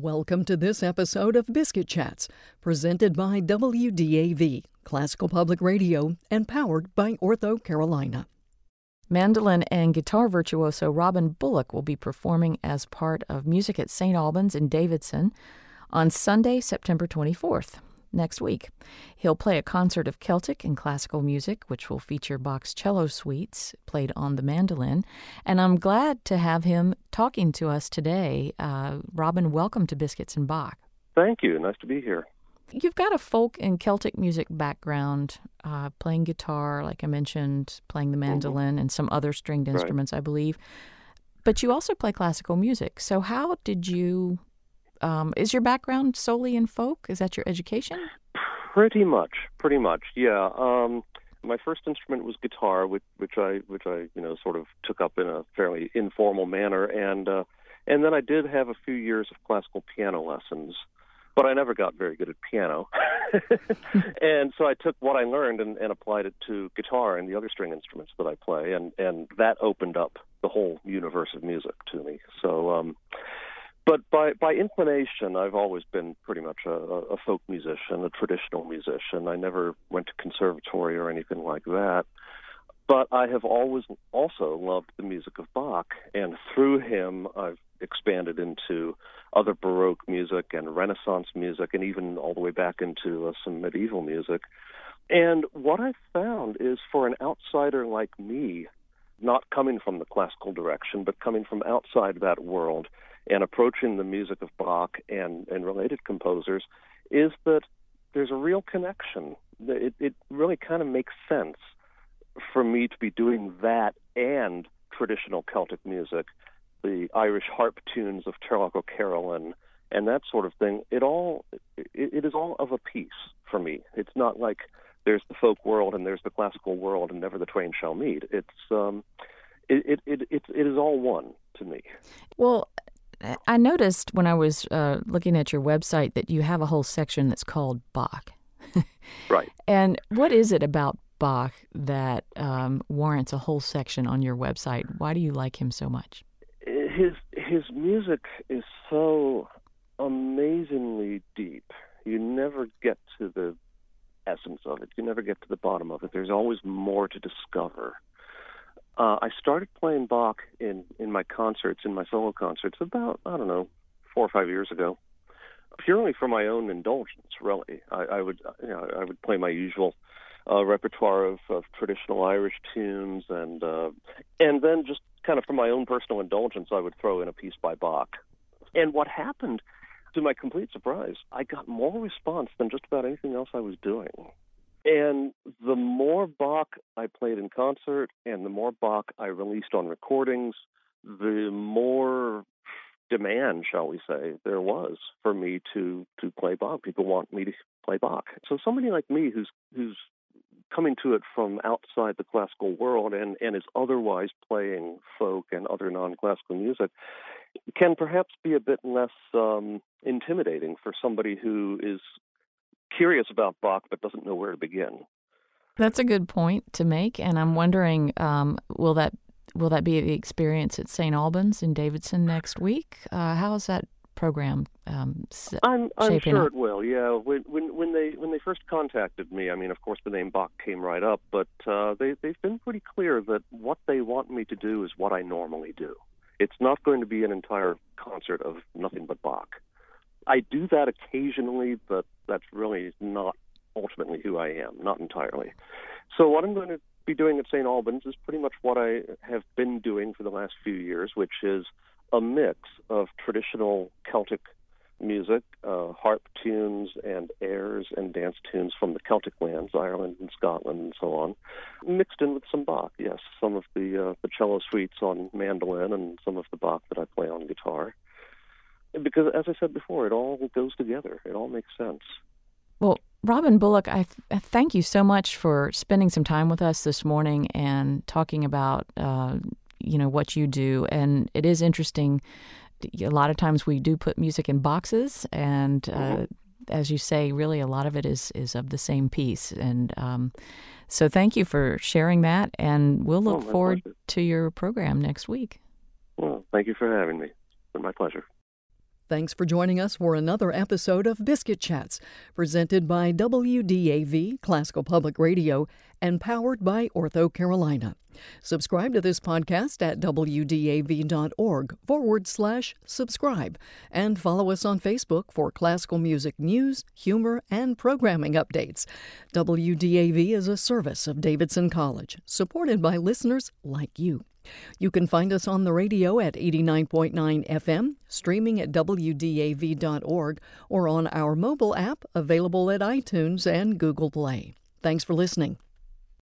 Welcome to this episode of Biscuit Chats, presented by WDAV, Classical Public Radio, and powered by OrthoCarolina. Mandolin and guitar virtuoso Robin Bullock will be performing as part of Music at St. Albans in Davidson on Sunday, September 24th next week. He'll play a concert of Celtic and classical music, which will feature Bach's cello suites played on the mandolin. And I'm glad to have him talking to us today. Uh, Robin, welcome to Biscuits and Bach. Thank you. Nice to be here. You've got a folk and Celtic music background, uh, playing guitar, like I mentioned, playing the mm-hmm. mandolin mm-hmm. and some other stringed instruments, right. I believe. But you also play classical music. So, how did you um, is your background solely in folk? Is that your education? Pretty much, pretty much, yeah. Um, my first instrument was guitar, which, which I which I you know sort of took up in a fairly informal manner, and uh, and then I did have a few years of classical piano lessons, but I never got very good at piano, and so I took what I learned and, and applied it to guitar and the other string instruments that I play, and and that opened up the whole universe of music to me. So. um but by by inclination, I've always been pretty much a, a folk musician, a traditional musician. I never went to conservatory or anything like that. But I have always also loved the music of Bach, and through him, I've expanded into other Baroque music and Renaissance music, and even all the way back into uh, some medieval music. And what I found is for an outsider like me, not coming from the classical direction, but coming from outside that world, and approaching the music of Bach and, and related composers is that there's a real connection. It, it really kind of makes sense for me to be doing that and traditional Celtic music, the Irish harp tunes of Turlough O'Carolan, and that sort of thing. It all it, it is all of a piece for me. It's not like there's the folk world and there's the classical world and never the twain shall meet. It's um, it, it, it, it is all one to me. Well, I noticed when I was uh, looking at your website that you have a whole section that's called Bach. right. And what is it about Bach that um, warrants a whole section on your website? Why do you like him so much? His his music is so amazingly deep. You never get to the essence of it. You never get to the bottom of it. There's always more to discover. Uh, I started playing Bach in in my concerts, in my solo concerts, about I don't know four or five years ago, purely for my own indulgence. Really, I, I would you know I would play my usual uh, repertoire of, of traditional Irish tunes, and uh, and then just kind of for my own personal indulgence, I would throw in a piece by Bach. And what happened, to my complete surprise, I got more response than just about anything else I was doing. And the more Bach I played in concert and the more Bach I released on recordings, the more demand, shall we say, there was for me to to play Bach. People want me to play Bach. So somebody like me who's who's coming to it from outside the classical world and, and is otherwise playing folk and other non classical music can perhaps be a bit less um, intimidating for somebody who is curious about Bach but doesn't know where to begin. That's a good point to make, and I'm wondering, um, will that will that be the experience at St. Albans in Davidson next week? Uh, how is that program um, I'm, I'm sure up? it will. Yeah, when, when when they when they first contacted me, I mean, of course, the name Bach came right up, but uh, they they've been pretty clear that what they want me to do is what I normally do. It's not going to be an entire concert of nothing but Bach. I do that occasionally, but that's really not ultimately who I am, not entirely. So what I'm going to be doing at St. Albans is pretty much what I have been doing for the last few years, which is a mix of traditional Celtic music, uh, harp tunes and airs and dance tunes from the Celtic lands, Ireland and Scotland and so on, mixed in with some Bach. Yes, some of the uh, the cello suites on mandolin and some of the Bach that I play on guitar because as I said before, it all goes together. It all makes sense. Well, Robin Bullock, I, th- thank you so much for spending some time with us this morning and talking about uh, you know what you do. And it is interesting. A lot of times we do put music in boxes, and uh, mm-hmm. as you say, really a lot of it is is of the same piece. And um, so, thank you for sharing that. And we'll look oh, forward pleasure. to your program next week. Well, thank you for having me. It's been my pleasure. Thanks for joining us for another episode of Biscuit Chats, presented by WDAV Classical Public Radio and powered by OrthoCarolina. Subscribe to this podcast at wdav.org forward slash subscribe and follow us on Facebook for classical music news, humor, and programming updates. WDAV is a service of Davidson College, supported by listeners like you. You can find us on the radio at 89.9 FM, streaming at WDAV.org, or on our mobile app available at iTunes and Google Play. Thanks for listening.